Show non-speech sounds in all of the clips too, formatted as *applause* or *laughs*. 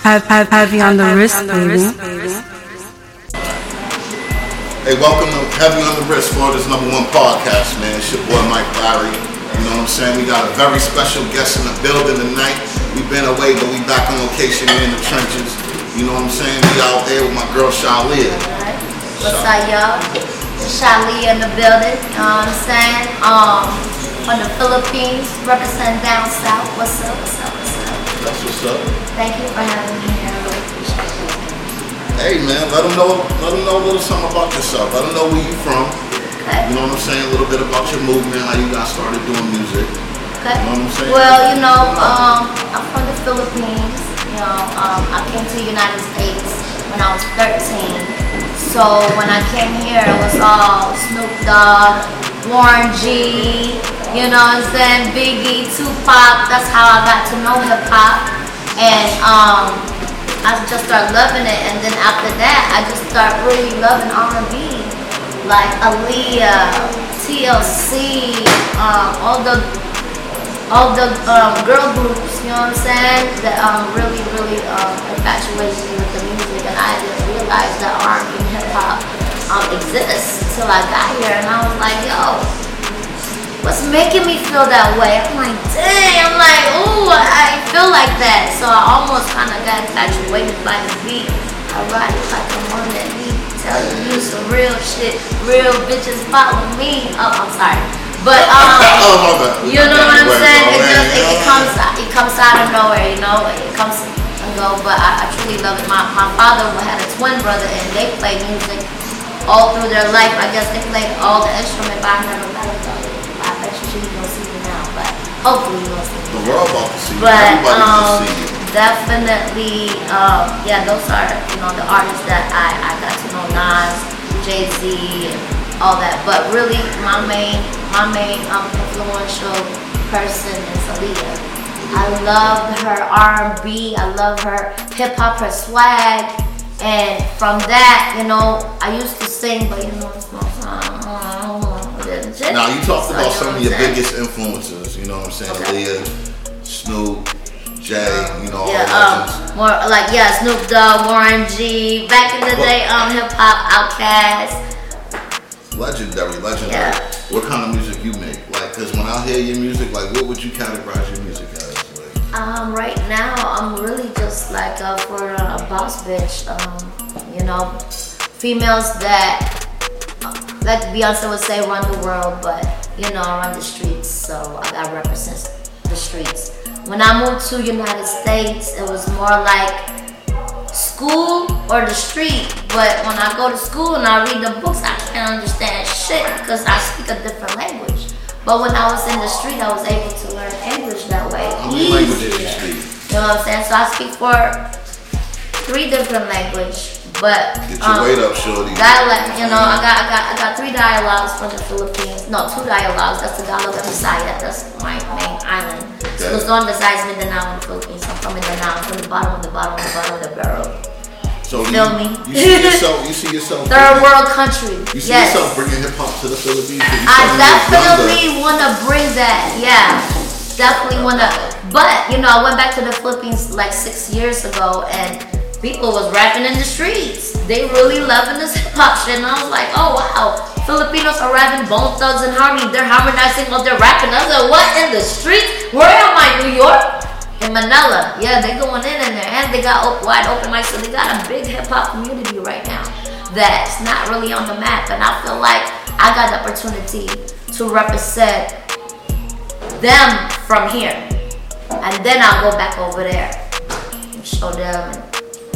Have, have, heavy on the wrist, baby. Hey, welcome to Heavy on the Wrist, Florida's number one podcast, man. It's your boy Mike Larry. You know what I'm saying? We got a very special guest in the building tonight. We've been away, but we back on location here in the trenches. You know what I'm saying? We out there with my girl Shylia. What's up, y'all? Shali in the building, you know what I'm saying? Um, from the Philippines, represent down south. What's up, what's up, what's up? That's what's up. Thank you for having me here. I really appreciate it. Hey man, let them know let them know a little something about yourself. Let them know where you're from. Okay. You know what I'm saying? A little bit about your movement, how you got started doing music. Okay. You know what I'm saying? Well, you know, um, I'm from the Philippines. You know, um, I came to the United States when I was 13. So when I came here, it was all Snoop Dogg, Warren G, you know what I'm saying, Biggie, Tupac. That's how I got to know hip hop. And um, I just started loving it. And then after that, I just started really loving R&B like Aaliyah, TLC, um, all the all the um, girl groups, you know what I'm saying, that um, really, really um, infatuated me with the music, and I didn't realize that R&B and hip hop um, exists until I got here, and I was like, yo, what's making me feel that way? I'm like, dang, I'm like, ooh, got infatuated by the beat. I ride it like I'm on that beat, telling you some real shit, real bitches follow me. Oh, I'm sorry. But *laughs* um, oh bad. you know what I'm saying? It just it, it comes it comes out of nowhere, you know. It comes and go, but I, I truly love it. My my father had a twin brother, and they played music all through their life. I guess they played all the instruments, but I never them. though. I bet you she gonna see me now, but hopefully you gonna see me. The world about to see you. But Everybody um, can see you. Definitely, um, yeah, those are you know the artists that I, I got to know Nas, Jay Z, and all that. But really, my main my main um, influential person is Aaliyah. I love her R&B. I love her hip hop, her swag, and from that, you know, I used to sing, but you know, it's. Uh, Now you talked So, about some of your what I'm saying? biggest influences. You know what I'm saying? Okay. Aaliyah, Snoop, Jay. You know all Yeah, um, more like yeah, Snoop Dogg, Warren G. Back in the Well- day, um, hip hop, Outkast. legendary, legendary. Yeah. What kind of music you make? Like, cause when I hear your music, like, what would you categorize your music as? Like, Um, right now, I'm really just like uh, for a boss bitch. Um, you know, females that, like Beyonce would say, run the world, but you know, I run the streets, so I gotta represent the streets. When I moved to United States, it was more like school or the street. But when I go to school and I read the books, I can't understand shit because I speak a different language. But when I was in the street, I was able to learn English that way. how many languages you speak? You know what I'm saying? So I speak for three different language, but Get your um, weight up, shorty. dialect. You know, I got I got I got three dialogues from the Philippines. No, two dialogues. That's the Tagalog and Bisaya. That's my main island. So Okay. Luzon besides Mindanao in the Philippines. I'm from Mindanao. I'm from the bottom of the bottom of the bottom of the barrel. So do Feel you, me? you see yourself, *laughs* you see yourself, Third bringing- world country. you see yes. yourself bringing hip hop to the Philippines. you I said when you was definitely want to bring that. Yeah, definitely want to. But you know, I went back to the Philippines like six years ago, and people was rapping in the streets. They really loving this *laughs* hip hop shit, and I was like, oh wow, Filipinos are rapping Bone Thugs-n-Harmony. They're harmonizing while they're rapping. I was like, what in the streets? Where am I, New York? In Manila, yeah, they going in in there, and they got op- wide open mics, so they got a big hip hop community right now that's not really on the map, and I feel like I got the opportunity to represent them from here, and then I'll go back over there and show them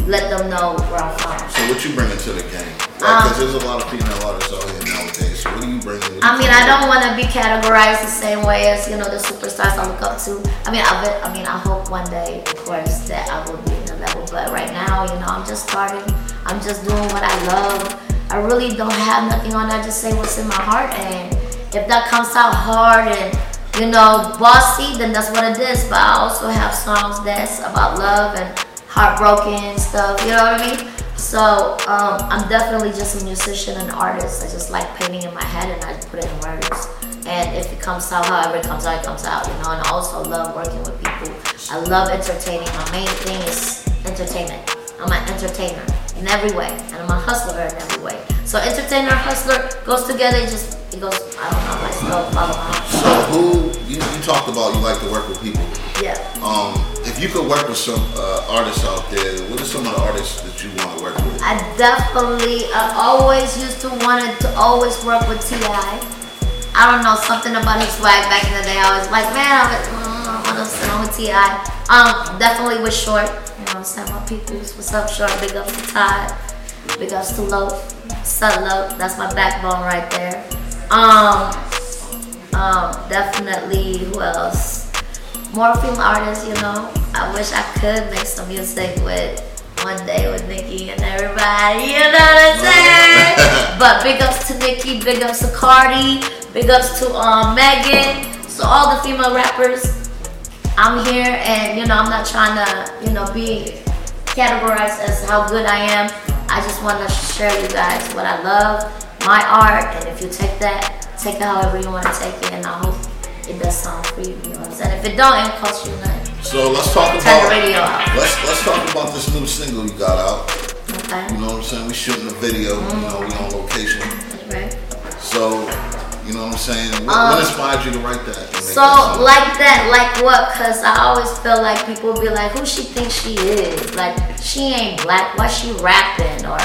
let them know where I'm from. So what you bringing to the game? Um, Because there's a lot of female artists out here nowadays. So what do you bring? I mean, I don't want to be categorized the same way as you know the superstars I look up to. I mean, I bet, I mean, I hope one day, of course, that I will be in the level. But right now, you know, I'm just starting. I'm just doing what I love. I really don't have nothing on. I just say what's in my heart, and if that comes out hard and you know bossy, then that's what it is. But I also have songs that's about love and heartbroken stuff. You know what I mean? So um, I'm definitely just a musician and artist. I just like painting in my head and I put it in words. And if it comes out, however it comes out, it comes out. You know. And I also love working with people. I love entertaining. My main thing is entertainment. I'm an entertainer in every way, and I'm a hustler in every way. So entertainer, hustler goes together. It just it goes. I don't know. I still follow my. So who you, you talked about? You like to work with people. Yeah. Um, if you could work with some uh, artists out there, what are some of the artists that you want to work with? I definitely, I always used to wanted to always work with Ti. I don't know something about his swag back in the day. I was like, man, I was, mm, I want to sit on with Ti. Um, definitely with Short. You know what I'm saying? My peoples, what's up, Short? Big ups to Todd. Big ups to Loaf. Sun Loaf. That's my backbone right there. Um, um, definitely. Who else? More female artists. You know, I wish I could make some music with one day with Nicki and everybody. You know what I'm saying? *laughs* but big ups to Nicki. Big ups to Cardi. Big ups to um, Megan. So all the female rappers. I'm here, and you know, I'm not trying to, you know, be categorized as how good I am. I just want to share you guys what I love, my art, and if you take that, take it however you want to take it, and I hope it does sound for you. You know what I'm saying? If it don't, it cost you nothing. So let's talk about Turn the radio out. let's let's talk about this new single you got out. Okay. You know what I'm saying? We shooting a video. You know, we on location. Right. So, you know what I'm saying? What, Um, what inspired you to write that? So that like that, like what? Cause I always feel like people be like, who she thinks she is? Like she ain't black. Why she rapping? Or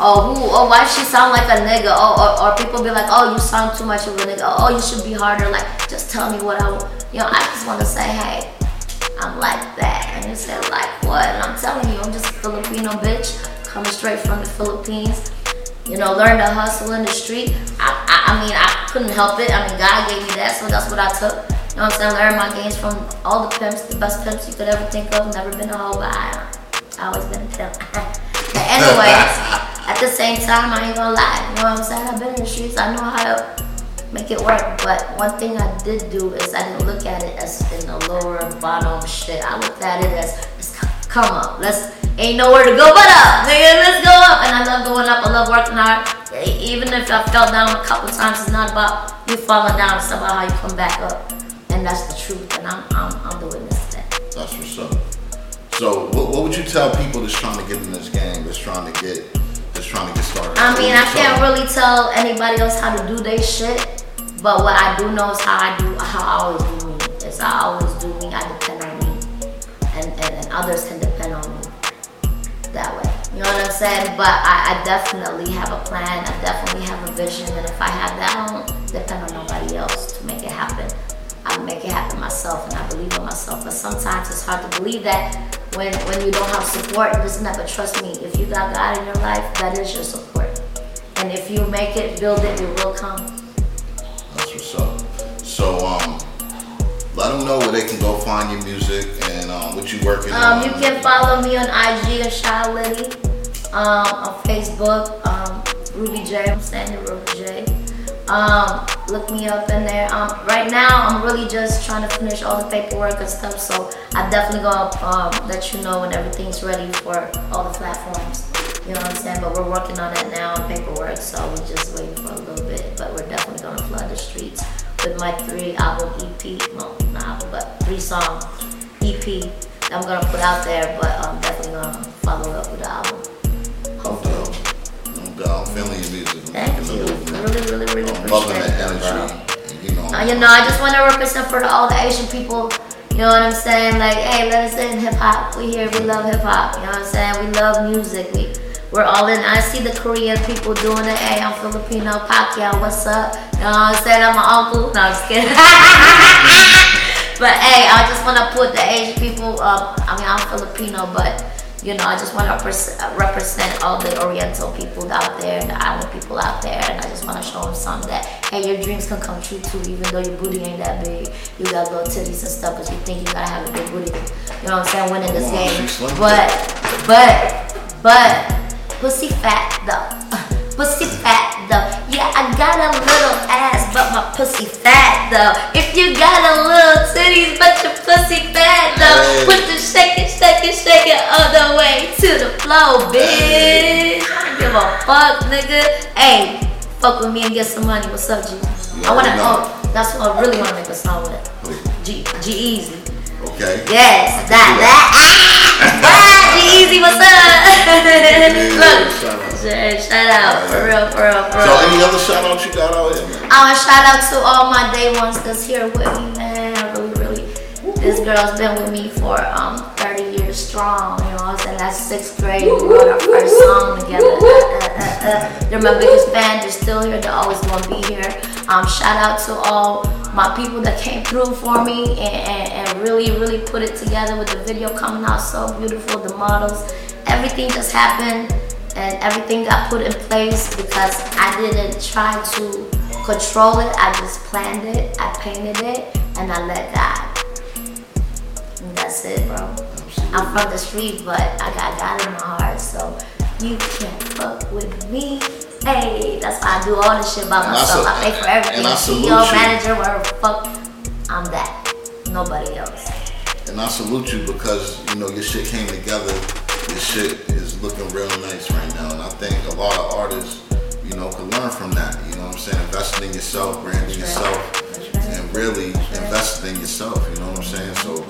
oh who? Oh why she sound like a nigga? Oh or, or people be like, oh you sound too much of a nigga. Oh you should be harder. Like just tell me what I. You know I just want to say, hey, I'm like that. And you say like what? And I'm telling you, I'm just a Filipino bitch coming straight from the Philippines. You know, learn to hustle in the street. I, I, I mean, I couldn't help it. I mean, God gave me that, so that's what I took. You know what I'm saying? Learn my games from all the pimps, the best pimps you could ever think of. Never been a hoe, but I, I always been a pimp. *laughs* but anyways, at the same time, I ain't gonna lie. You know what I'm saying? I've been in the streets. I know how to make it work. But one thing I did do is I didn't look at it as in the lower bottom shit. I looked at it as let's come up. Let's ain't nowhere to go but up, nigga. Let's go up. And I love going up. I love working hard. Even if I fell down a couple times, it's not about you falling down. It's about how you come back up. And that's the truth. And I'm I'm, I'm the witness to that. That's what's up. So, what, what would you tell people that's trying to get in this game, that's trying to get, that's trying to get started? I mean, I What would you can't really tell anybody else how to do their shit, but what I do know is how I do, how I always do me. Is I always do me. I depend on me, and and, and others can depend on me that way. You know what I'm saying? But I, I definitely have a plan. I definitely have a vision, and if I have that, I don't depend on nobody else to make it happen. I make it happen myself, and I believe in myself. But sometimes it's hard to believe that when when you don't have support. Listen, but trust me, if you got God in your life, that is your support. And if you make it, build it, it will come. That's what's up. So, um, let them know where they can go find your music and um, what you working Um, on. you can follow me on IG at Shy Liddy. Um, on Facebook, um, Ruby J. I'm it, Ruby J. Um, look me up in there. Um, right now, I'm really just trying to finish all the paperwork and stuff. So I definitely gonna um, let you know when everything's ready for all the platforms. You know what I'm saying? But we're working on that now on paperwork, so we're just waiting for a little bit. But we're definitely gonna flood the streets with my three album EP. Well, not album, but three song EP that I'm gonna put out there. But I'm definitely gonna follow up with the album. No Hopefully. doubt. No. I'm feeling music. I'm Thank you. the movement. Really, really, really loving appreciate that energy. You know, Uh, you know, I just want to represent for all the Asian people. You know what I'm saying? Like, hey, let us in hip hop. We here, we love hip hop. You know what I'm saying? We love music. We we're all in. I see the Korean people doing it. Hey, I'm Filipino. Pacquiao, what's up? You know what I'm saying? I'm my uncle. No, I'm just kidding. *laughs* but hey, I just want to put the Asian people up. I mean, I'm Filipino, but you know, I just want to represent, all the Oriental people out there, and the island people out there, and I just want to show them something that hey, your dreams can come true too, even though your booty ain't that big. You got little titties and stuff, but you think you gotta have a big booty. You know what I'm saying? Winning this game, but but but pussy fat though. *laughs* Pussy fat though. Yeah, I got a pussy fat though. If you got a little titties, but your pussy fat though. Hey. Put the shake it, shake it, shake it all the way to the floor, bitch. I don't give a fuck, nigga. Hey, fuck with me and get some money. What's up, G? I wanna know. oh, that's what I really wanna make a song with. G G-Eazy. okay. Yes, that that. Ah, G-Eazy, what's up? *laughs* Look, shout out. shit, shout out. For real, for real, for So any other shout outs you got out here, man? To shout out to all my day ones that's here with me, man. I really, really. This girl's been with me for um 30 years strong. You know, I was in that sixth grade. We wrote our first song together. Uh, uh, uh, uh. They're my biggest fan. They're still here. They're always gonna be here. Um, shout out to all my people that came through for me and, and, and really, really put it together with the video coming out so beautiful. The models, everything just happened and everything got put in place because I didn't try to control it. I just planned it, I painted it, and I let God. And that's it, bro. I'm from the street, but I got God in my heart, so you can't fuck with me. Hey, that's why I do all this shit by And myself. I pay for everything. and I salute CEO, you. manager, whatever the fuck. I'm that. Nobody else. And I salute you because you know your shit came together. Your shit is looking real nice right now, and I think a lot of artists, you know, can learn from that. You know what I'm saying? Investing in yourself, branding yourself, and really investing in yourself. You know what I'm saying? So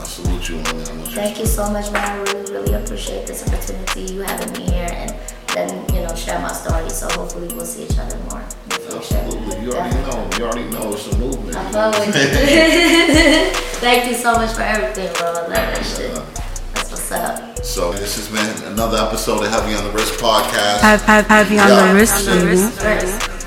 I salute you on that. I want you to- Thank you so much, man. I really, really appreciate this opportunity, you having me here, and then you know share my story. So hopefully we'll see each other more. in the future. Absolutely, you already know. You already know it's a movement. I you know what I'm saying? it. *laughs* Thank you so much for everything, bro. I love that shit. That's what's up. So this has been another episode of Heavy on the Wrist podcast. Have, have, heavy on the wrist, baby. First.